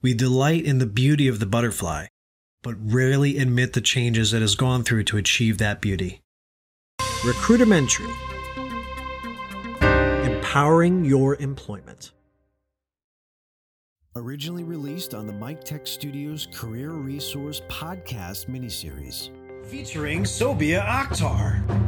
We delight in the beauty of the butterfly, but rarely admit the changes it has gone through to achieve that beauty. Recruitermentary Empowering Your Employment. Originally released on the Mike Tech Studios Career Resource Podcast miniseries. Featuring Sobia Akhtar.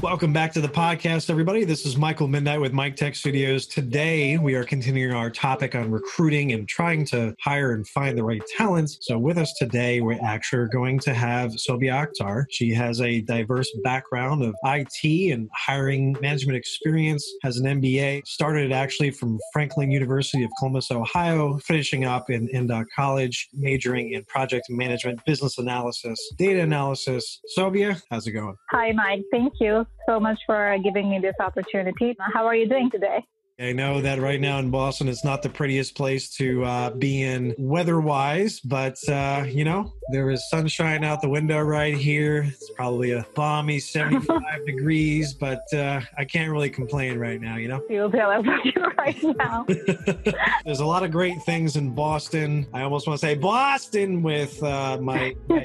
Welcome back to the podcast, everybody. This is Michael Midnight with Mike Tech Studios. Today, we are continuing our topic on recruiting and trying to hire and find the right talents. So, with us today, we're actually going to have Sobia Akhtar. She has a diverse background of IT and hiring management experience, has an MBA, started actually from Franklin University of Columbus, Ohio, finishing up in College, majoring in project management, business analysis, data analysis. Sobia, how's it going? Hi, Mike. Thank you so much for giving me this opportunity. How are you doing today? I know that right now in Boston, it's not the prettiest place to uh, be in weather wise, but uh, you know, there is sunshine out the window right here. It's probably a balmy 75 degrees, but uh, I can't really complain right now, you know? Feel you right now. There's a lot of great things in Boston. I almost want to say Boston with uh, my, my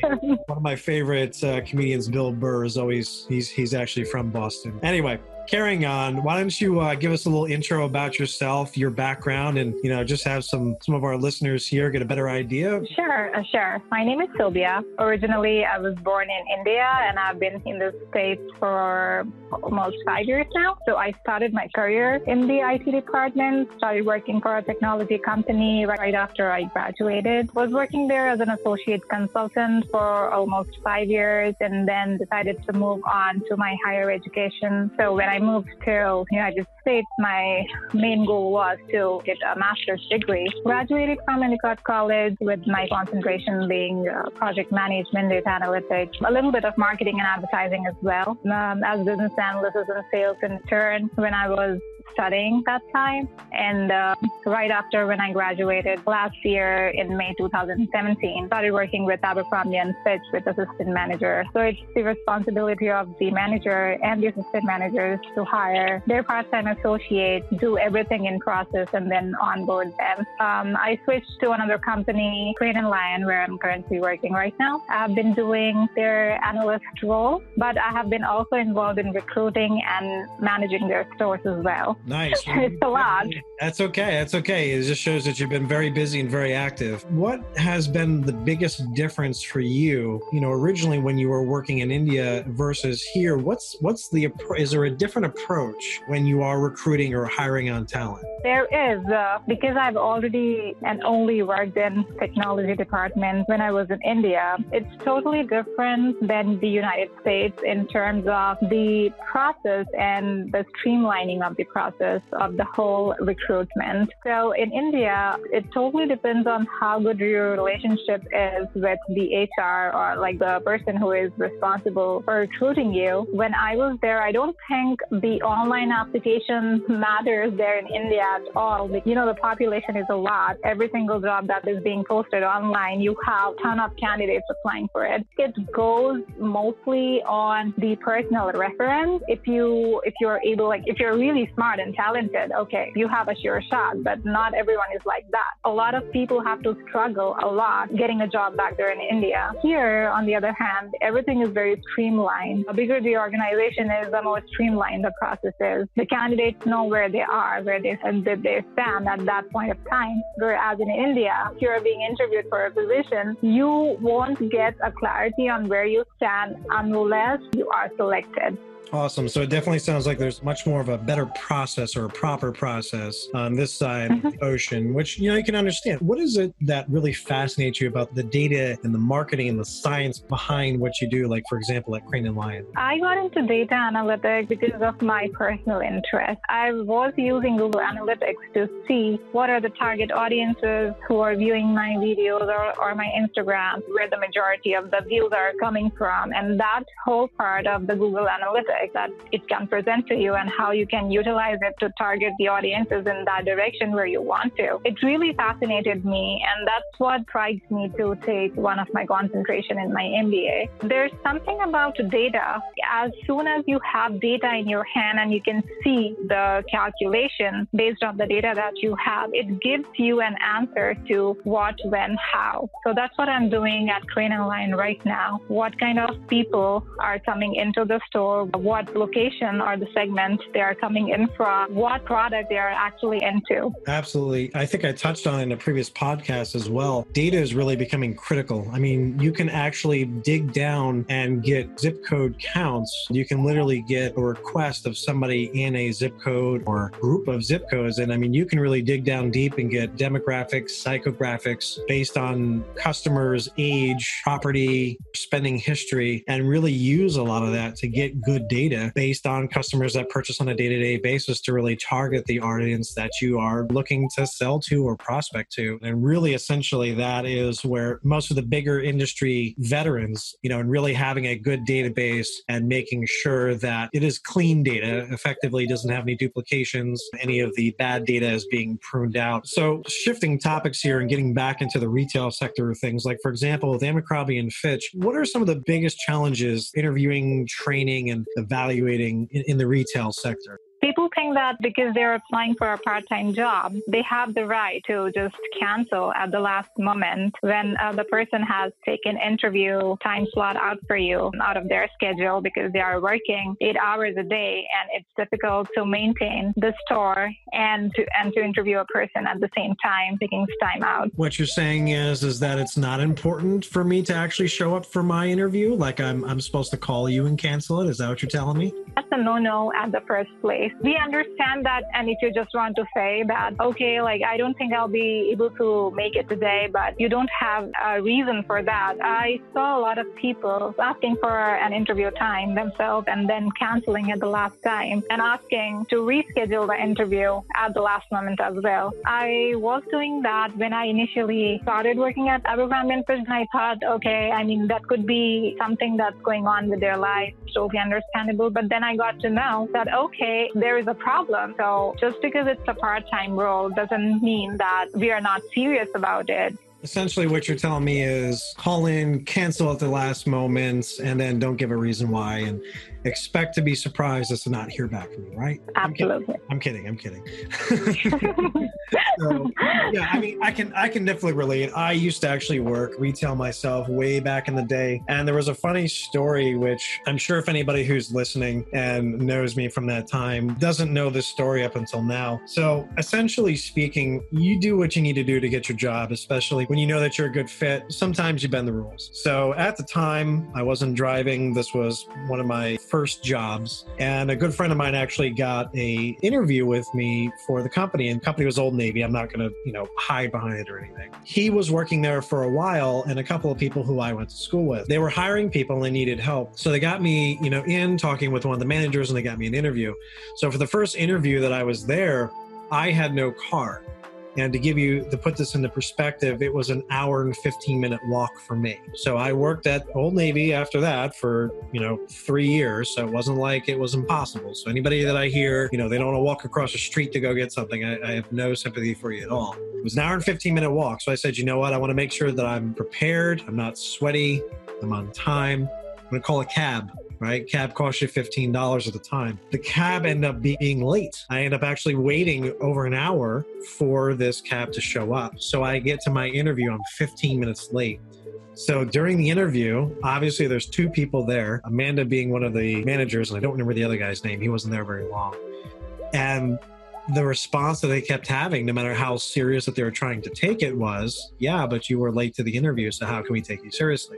one of my favorite uh, comedians, Bill Burr, is always, he's, he's actually from Boston. Anyway, carrying on, why don't you uh, give us a little intro about yourself, your background, and you know just have some some of our listeners here get a better idea? Sure, uh, sure. My name is Sobia. Originally, I was born in India, and I've been in the states for almost five years now. So I started my career in the IT department. Started working for a technology company right, after I graduated. Was working there as an associate consultant for almost five years, and then decided to move on to my higher education. So when I I moved to United States, my main goal was to get a master's degree. Graduated from Endicott College with my concentration being uh, project management, data analytics, a little bit of marketing and advertising as well. Um, as business analyst and sales intern when I was studying that time. And uh, right after when I graduated last year in May 2017, started working with Abercrombie and Fitch with assistant manager. So it's the responsibility of the manager and the assistant managers to hire their part-time associate, do everything in process, and then onboard them. Um, I switched to another company, Crane and Lion, where I'm currently working right now. I've been doing their analyst role, but I have been also involved in recruiting and managing their stores as well. Nice. it's a lot. That's okay. That's okay. It just shows that you've been very busy and very active. What has been the biggest difference for you? You know, originally when you were working in India versus here, what's what's the is there a different approach when you are recruiting or hiring on talent? There is uh, because I've already and only worked in technology department when I was in India. It's totally different than the United States in terms of the process and the streamlining of the process process of the whole recruitment. So in India, it totally depends on how good your relationship is with the HR or like the person who is responsible for recruiting you. When I was there, I don't think the online application matters there in India at all. You know, the population is a lot. Every single job that is being posted online, you have a ton of candidates applying for it. It goes mostly on the personal reference. If you if you're able, like if you're really smart smart and talented, okay, you have a sure shot, but not everyone is like that. A lot of people have to struggle a lot getting a job back there in India. Here, on the other hand, everything is very streamlined. The bigger the organization is, the more streamlined the process is. The candidates know where they are, where they, they stand at that point of time. Whereas in India, if you're being interviewed for a position, you won't get a clarity on where you stand unless you are selected. Awesome. So it definitely sounds like there's much more of a better process or a proper process on this side of the mm-hmm. ocean, which you know you can understand. What is it that really fascinates you about the data and the marketing and the science behind what you do? Like for example, at Crane and Lion. I got into data analytics because of my personal interest. I was using Google Analytics to see what are the target audiences who are viewing my videos or, or my Instagram, where the majority of the views are coming from, and that whole part of the Google Analytics that it can present to you and how you can utilize it to target the audiences in that direction where you want to. It really fascinated me, and that's what drives me to take one of my concentration in my MBA. There's something about data. As soon as you have data in your hand and you can see the calculation based on the data that you have, it gives you an answer to what, when, how. So that's what I'm doing at Crane Line right now. What kind of people are coming into the store? What location are the segments they are coming in from? What product they are actually into? Absolutely. I think I touched on in a previous podcast as well. Data is really becoming critical. I mean, you can actually dig down and get zip code counts. You can literally get a request of somebody in a zip code or group of zip codes. And I mean, you can really dig down deep and get demographics, psychographics based on customers' age, property, spending history, and really use a lot of that to get good data based on customers that purchase on a day to day basis to really target the audience that you are looking to sell to or prospect to. And really, essentially, that is where most of the bigger industry veterans, you know, and really having a good database and making sure that it is clean data, effectively doesn't have any duplications, any of the bad data is being pruned out. So, shifting topics here and getting back into the retail sector of things, like for example, with Abercrombie and Fitch, what are some of the biggest challenges interviewing, training, and evaluating in, in the retail sector? People think that because they're applying for a part time job, they have the right to just cancel at the last moment when uh, the person has taken interview time slot out for you out of their schedule because they are working eight hours a day and it's difficult to maintain the store and to, and to interview a person at the same time, taking time out. What you're saying is is that it's not important for me to actually show up for my interview? Like I'm I'm supposed to call you and cancel it? Is that what you're telling me? That's a no no at the first place we understand that. And if you just want to say that, okay, like I don't think I'll be able to make it today, but you don't have a reason for that. I saw a lot of people asking for an interview time themselves and then canceling at the last time and asking to reschedule the interview at the last moment as well. I was doing that when I initially started working at Abercrombie and Fitch. I thought, okay, I mean, that could be something that's going on with their life, totally understandable. But then I got to know that, okay, there is a problem. So just because it's a part time role doesn't mean that we are not serious about it. Essentially, what you're telling me is call in, cancel at the last moment, and then don't give a reason why. And expect to be surprised as to not hear back from you, right? Absolutely. I'm kidding. I'm kidding. I'm kidding. so, yeah, I mean, I can I can definitely relate. I used to actually work retail myself way back in the day, and there was a funny story which I'm sure if anybody who's listening and knows me from that time doesn't know this story up until now. So, essentially speaking, you do what you need to do to get your job, especially when you know that you're a good fit. Sometimes you bend the rules. So, at the time, I wasn't driving. This was one of my first jobs. And a good friend of mine actually got a interview with me for the company and the company was old navy. I'm not going to you know hide behind it or anything. He was working there for a while and a couple of people who i went to school with they were hiring people and they needed help. So they got me you know in talking with one of the managers and they got me an interview. So for the first interview that i was there i had no car and to give you, to put this into perspective, it was an hour and 15 minute walk for me. So I worked at Old Navy after that for, you know, three years. So it wasn't like it was impossible. So anybody that I hear, you know, they don't want to walk across the street to go get something, I, I have no sympathy for you at all. It was an hour and 15 minute walk. So I said, you know what? I want to make sure that I'm prepared. I'm not sweaty. I'm on time. I'm going to call a cab right? Cab cost you $15 at the time. The cab ended up being late. I ended up actually waiting over an hour for this cab to show up. So I get to my interview, I'm 15 minutes late. So during the interview, obviously there's two people there, Amanda being one of the managers, and I don't remember the other guy's name. He wasn't there very long. And the response that they kept having, no matter how serious that they were trying to take it, was, Yeah, but you were late to the interview, so how can we take you seriously?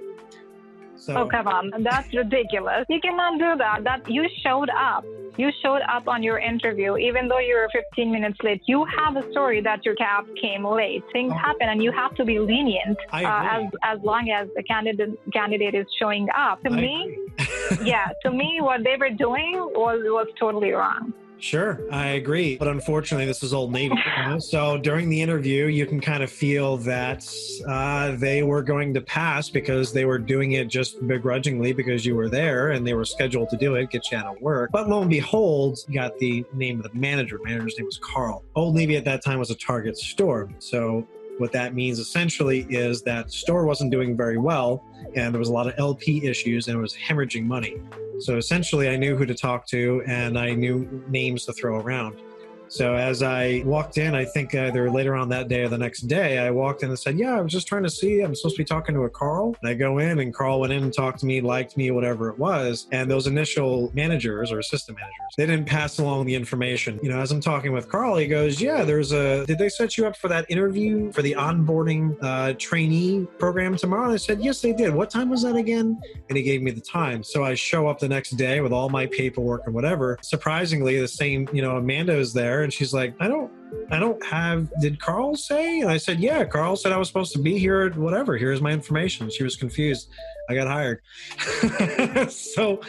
So, oh come on, that's ridiculous. You cannot do that. That you showed up. You showed up on your interview, even though you were 15 minutes late. You have a story that your cab came late. Things oh. happen, and you have to be lenient uh, as as long as the candidate candidate is showing up. To I me, yeah, to me, what they were doing was was totally wrong. Sure, I agree. But unfortunately, this is Old Navy. So during the interview, you can kind of feel that uh, they were going to pass because they were doing it just begrudgingly because you were there and they were scheduled to do it, get you out of work. But lo and behold, you got the name of the manager. Manager's name was Carl. Old Navy at that time was a Target store. So what that means essentially is that store wasn't doing very well and there was a lot of LP issues and it was hemorrhaging money. So essentially, I knew who to talk to and I knew names to throw around. So as I walked in, I think either later on that day or the next day, I walked in and said, "Yeah, I was just trying to see. I'm supposed to be talking to a Carl." And I go in, and Carl went in and talked to me, liked me, whatever it was. And those initial managers or assistant managers, they didn't pass along the information. You know, as I'm talking with Carl, he goes, "Yeah, there's a. Did they set you up for that interview for the onboarding uh, trainee program tomorrow?" And I said, "Yes, they did. What time was that again?" And he gave me the time. So I show up the next day with all my paperwork and whatever. Surprisingly, the same, you know, Amanda is there and she's like, I don't I don't have did Carl say? And I said, Yeah, Carl said I was supposed to be here whatever. Here's my information. She was confused. I got hired. so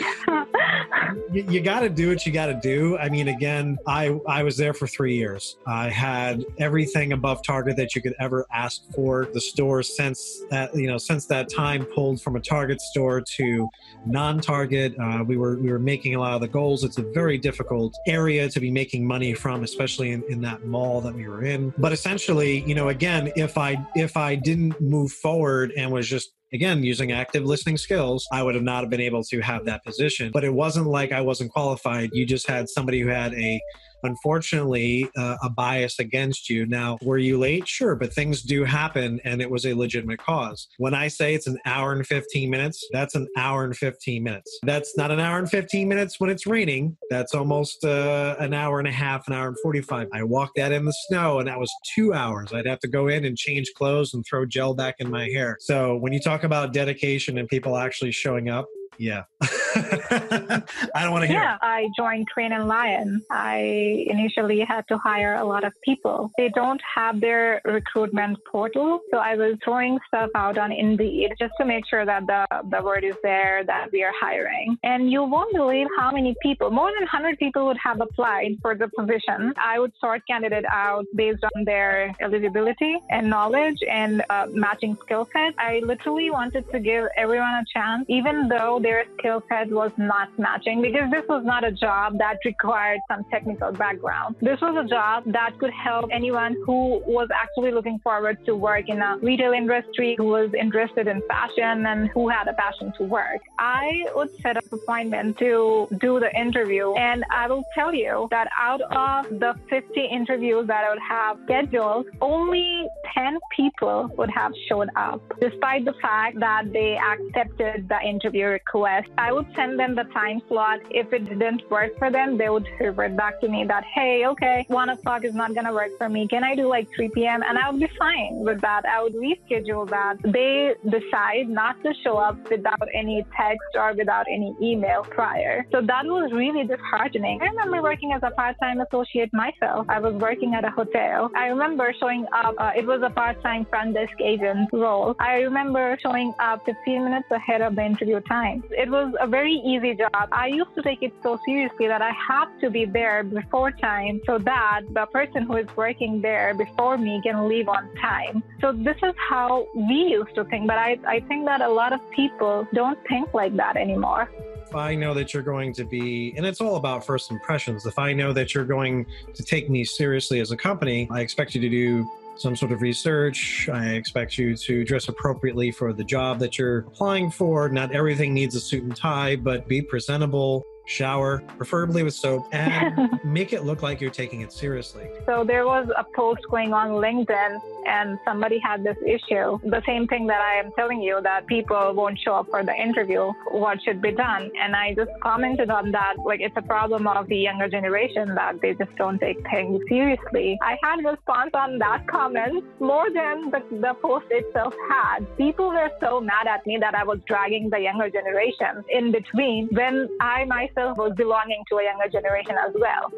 you, you got to do what you got to do. I mean, again, I I was there for three years. I had everything above target that you could ever ask for. The store since that you know since that time pulled from a Target store to non-Target. Uh, we were we were making a lot of the goals. It's a very difficult area to be making money from, especially in, in that mall that we were in. But essentially, you know, again, if I if I didn't move forward and was just again using active listening skills i would have not have been able to have that position. But it wasn't like i wasn't qualified. You just had somebody who had a unfortunately uh, a bias against you. Now, were you late? Sure, but things do happen and it was a legitimate cause. When I say it's an hour and 15 minutes, that's an hour and 15 minutes. That's not an hour and 15 minutes when it's raining. That's almost uh, an hour and a half, an hour and 45. I walked that in the snow and that was two hours. I'd have to go in and change clothes and throw gel back in my hair. So when you talk about dedication and people actually showing up, yeah. I don't want to hear. Yeah, I joined Crane and Lion. I initially had to hire a lot of people. They don't have their recruitment portal, so I was throwing stuff out on Indeed just to make sure that the, the word is there that we are hiring. And you won't believe how many people, more than 100 people would have applied for the position. I would sort candidate out based on their eligibility and knowledge and uh, matching skill set. I literally wanted to give everyone a chance, even though their skill set was not matching because this was not a job that required some technical background. This was a job that could help anyone who was actually looking forward to work in a retail industry, who was interested in fashion and who had a passion to work. I would set up appointment to do the interview and I will tell you that out of the 50 interviews that I would have scheduled, only 10 people would have showed up, despite the fact that they accepted the interview request request, I would send them the time slot. If it didn't work for them, they would revert back to me that, hey, okay, one o'clock is not going to work for me. Can I do like 3 p.m.? And I would be fine with that. I would reschedule that. They decide not to show up without any text or without any email prior. So that was really disheartening. I remember working as a part time associate myself. I was working at a hotel. I remember showing up, uh, it was a part time front desk agent role. I remember showing up 15 minutes ahead of the interview time. It was a very easy job. I used to take it so seriously that I have to be there before time so that the person who is working there before me can leave on time. So this is how we used to think, but I, I think that a lot of people don't think like that anymore if I know that you're going to be, and it's all about first impressions, if I know that you're going to take me seriously as a company, I expect you to do some sort of research. I expect you to dress appropriately for the job that you're applying for. Not everything needs a suit and tie, but be presentable shower, preferably with soap, and make it look like you're taking it seriously. So there was a post going on LinkedIn and somebody had this issue. The same thing that I am telling you that people won't show up for the interview. What should be done? And I just commented on that. Like it's a problem of the younger generation that they just don't take things seriously. I had response on that comment more than the, the post itself had. People were so mad at me that I was dragging the younger generation in between when I myself was belonging to a younger generation as well.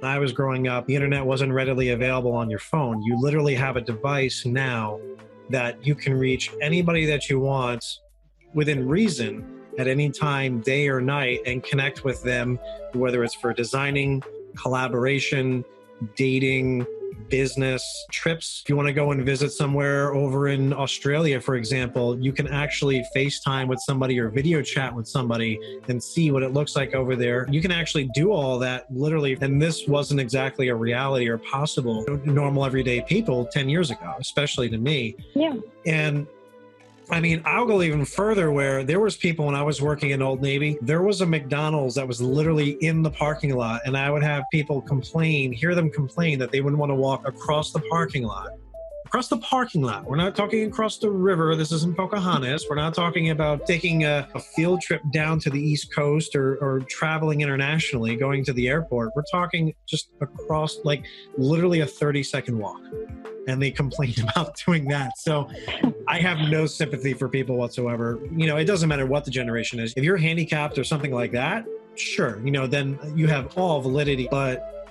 When I was growing up, the internet wasn't readily available on your phone. You literally have a device now that you can reach anybody that you want within reason at any time, day or night, and connect with them, whether it's for designing collaboration, dating, business trips. If you want to go and visit somewhere over in Australia, for example, you can actually FaceTime with somebody or video chat with somebody and see what it looks like over there. You can actually do all that literally. And this wasn't exactly a reality or possible normal everyday people 10 years ago, especially to me. Yeah. And I mean, I'll go even further where there was people when I was working in Old Navy, there was a McDonald's that was literally in the parking lot and I would have people complain, hear them complain that they wouldn't want to walk across the parking lot. Across the parking lot. We're not talking across the river. This isn't Pocahontas. We're not talking about taking a, a field trip down to the East Coast or, or traveling internationally, going to the airport. We're talking just across, like literally a 30 second walk and they complained about doing that. So I have no sympathy for people whatsoever. You know, it doesn't matter what the generation is. If you're handicapped or something like that, sure, you know, then you have all validity. But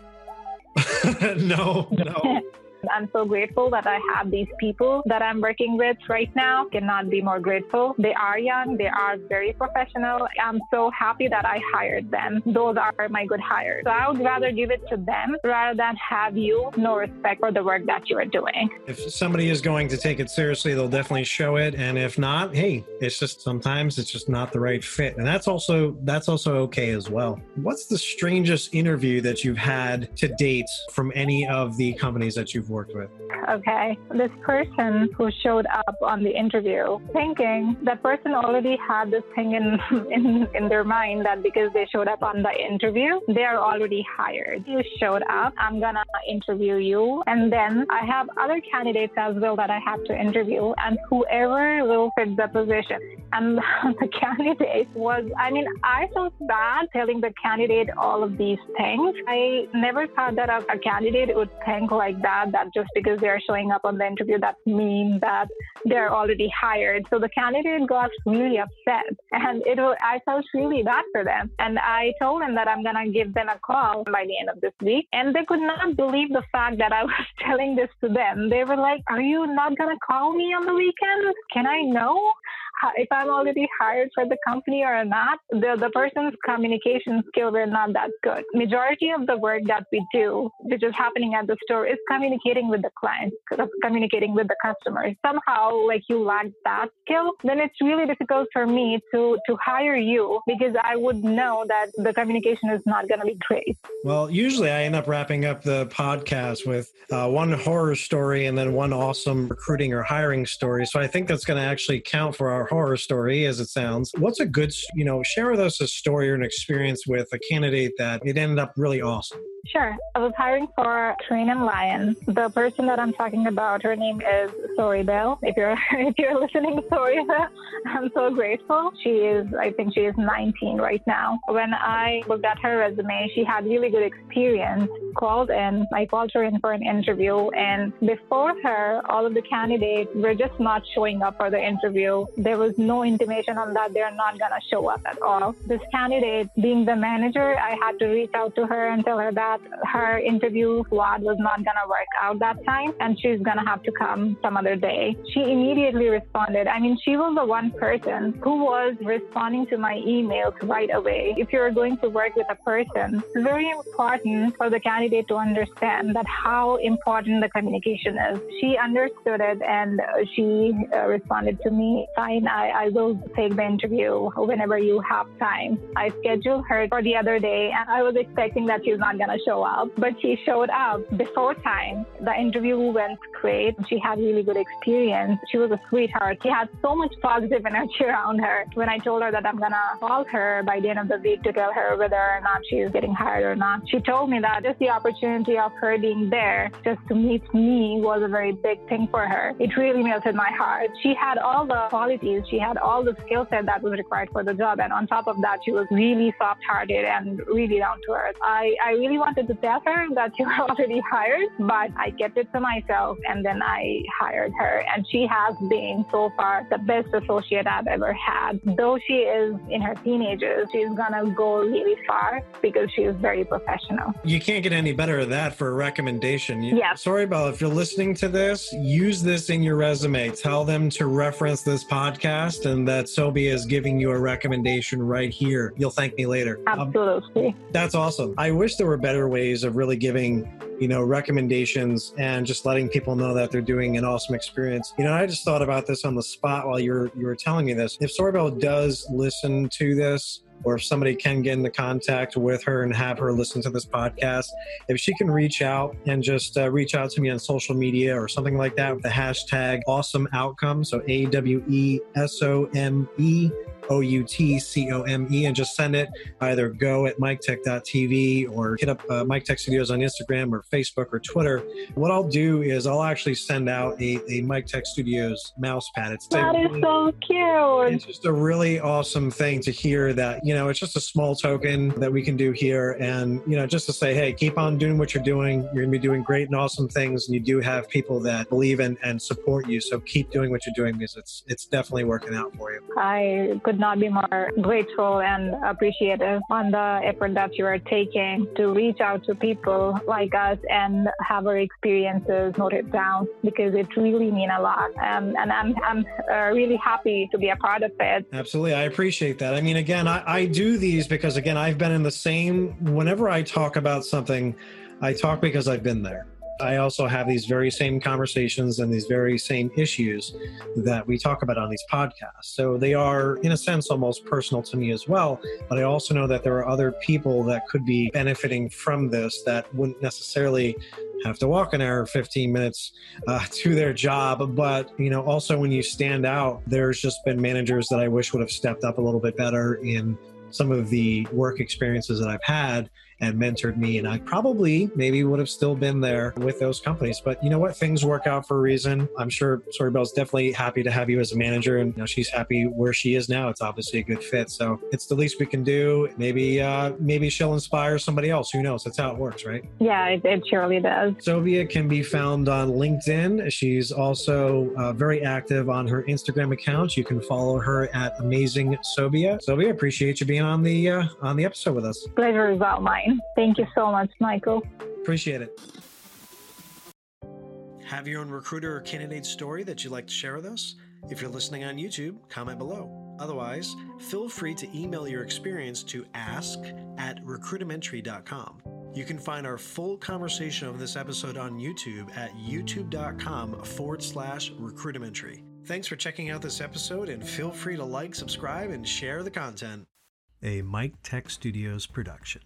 no, no. I'm so grateful that I have these people that I'm working with right now. Cannot be more grateful. They are young, they are very professional. I'm so happy that I hired them. Those are my good hires. So I would rather give it to them rather than have you no respect for the work that you are doing. If somebody is going to take it seriously, they'll definitely show it. And if not, hey, it's just sometimes it's just not the right fit. And that's also that's also okay as well. What's the strangest interview that you've had to date from any of the companies that you've worked with? Okay. This person who showed up on the interview thinking that person already had this thing in, in, in their mind that because they showed up on the interview, they are already hired. You showed up, I'm gonna interview you. And then I have other candidates as well that I have to interview and whoever will fit the position. And the candidate was, I mean, I felt bad telling the candidate all of these things. I never thought that a, a candidate would think like that, that just because they're showing up on the interview, that means that they're already hired. So the candidate got really upset and it was, I felt really bad for them. And I told them that I'm to give them a call by the end of this week. And they could not believe the fact that I was telling this to them. They were like, are you not to call me on the weekend? Can I know? If I'm already hired for the company or not, the, the person's communication skills are not that good. Majority of the work that we do, which is happening at the store, is communicating with the client, communicating with the customers. Somehow, like you lack that skill, then it's really difficult for me to to hire you because I would know that the communication is not going to be great. Well, usually I end up wrapping up the podcast with uh, one horror story and then one awesome recruiting or hiring story. So I think that's going to actually count for our horror story as it sounds. What's a good, you know, share with us a story or an experience with a candidate that it ended up really awesome? Sure. I was hiring for Crane and Lion. The person that I'm talking about, her name is Soribel. If you're if you're listening, Sori, I'm so grateful. She is, I think she is 19 right now. When I looked at her resume, she had really good experience. Called in, I called her in for an interview, and before her, all of the candidates were just not showing up for the interview. There was no intimation on that they're not gonna show up at all. This candidate, being the manager, I had to reach out to her and tell her that that her interview squad was not to work out that time and she's to have to come some other day. She immediately responded. I mean, she was the one person who was responding to my emails right away. If you're going to work with a person, it's very important for the candidate to understand that how important the communication is. She understood it and she uh, responded to me, fine, I, I will take the interview whenever you have time. I scheduled her for the other day and I was expecting that she's not going show up, but she showed up before time. The interview went great. She had really good experience. She was a sweetheart. She had so much positive energy around her. When I told her that I'm gonna call her by the end of the week to tell her whether or not she she's getting hired or not, she told me that just the opportunity of her being there just to meet me was a very big thing for her. It really melted my heart. She had all the qualities, she had all the skill set that was required for the job. And on top of that, she was really soft hearted and really down to earth. I, I really wanted to tell her that you were already hired, but I kept it to myself and then I hired her. And she has been so far the best associate I've ever had. Though she is in her teenagers, she's gonna go really far because she is very professional. You can't get any better at that for a recommendation. Yes. Sorry, Bella, if you're listening to this, use this in your resume. Tell them to reference this podcast and that Sobia is giving you a recommendation right here. You'll thank me later. Absolutely. Um, that's awesome. I wish there were better ways of really giving you know, recommendations and just letting people know that they're doing an awesome experience. You know, I just thought about this on the spot while you were you were telling me this. If Soribel does listen to this, or if somebody can get into contact with her and have her listen to this podcast, if she can reach out and just uh, reach out to me on social media or something like that with the hashtag awesome outcome. So A W E S O M E O U T C O M E, and just send it either go at miketech.tv or hit up uh, Mike Tech Studios on Instagram or Facebook or Twitter. What I'll do is I'll actually send out a, a Mike Tech Studios mouse pad. It's that is really, so cute. It's just a really awesome thing to hear that, you know, it's just a small token that we can do here. And, you know, just to say, hey, keep on doing what you're doing. You're going to be doing great and awesome things. And you do have people that believe in and support you. So keep doing what you're doing because it's, it's definitely working out for you. I could not be more grateful and appreciative on the effort that you are taking to reach out to people like us and have our experiences noted down because it really mean a lot. Um, and I'm, I'm uh, really happy to be a part of it. Absolutely. I appreciate that. I mean, again, I, I do these because, again, I've been in the same, whenever I talk about something, I talk because I've been there. I also have these very same conversations and these very same issues that we talk about on these podcasts. So they are, in a sense, almost personal to me as well. But I also know that there are other people that could be benefiting from this that wouldn't necessarily have to walk an hour 15 minutes uh, to their job. But you know also when you stand out there's just been managers that i wish would have stepped up a little bit better in some of the work experiences that i've had and mentored me. And I probably maybe would have still been there with those companies. But you know what? Things work out for a reason. I'm sure Soribel's definitely happy to have you as a manager and you know, she's happy where she is now. It's obviously a good fit. So it's the least we can do. Maybe uh, maybe she'll inspire somebody else. Who knows? That's how it works, right? Yeah, it, it surely does. Sobia can be found on LinkedIn. She's also uh, very active on her Instagram account. You can follow her at Amazing Sobia. Sobia, appreciate you being on the uh, on the episode with us. Pleasure is all mine. Thank you so much, Michael. Appreciate it. Have your own recruiter or candidate story that you'd like to share with us? If you're listening on YouTube, comment below. Otherwise, feel free to email your experience to ask at recruitimentary.com. You can find our full conversation of this episode on YouTube at youtube.com forward slash recruitimentary. Thanks for checking out this episode and feel free to like, subscribe, and share the content. A Mike Tech Studios production.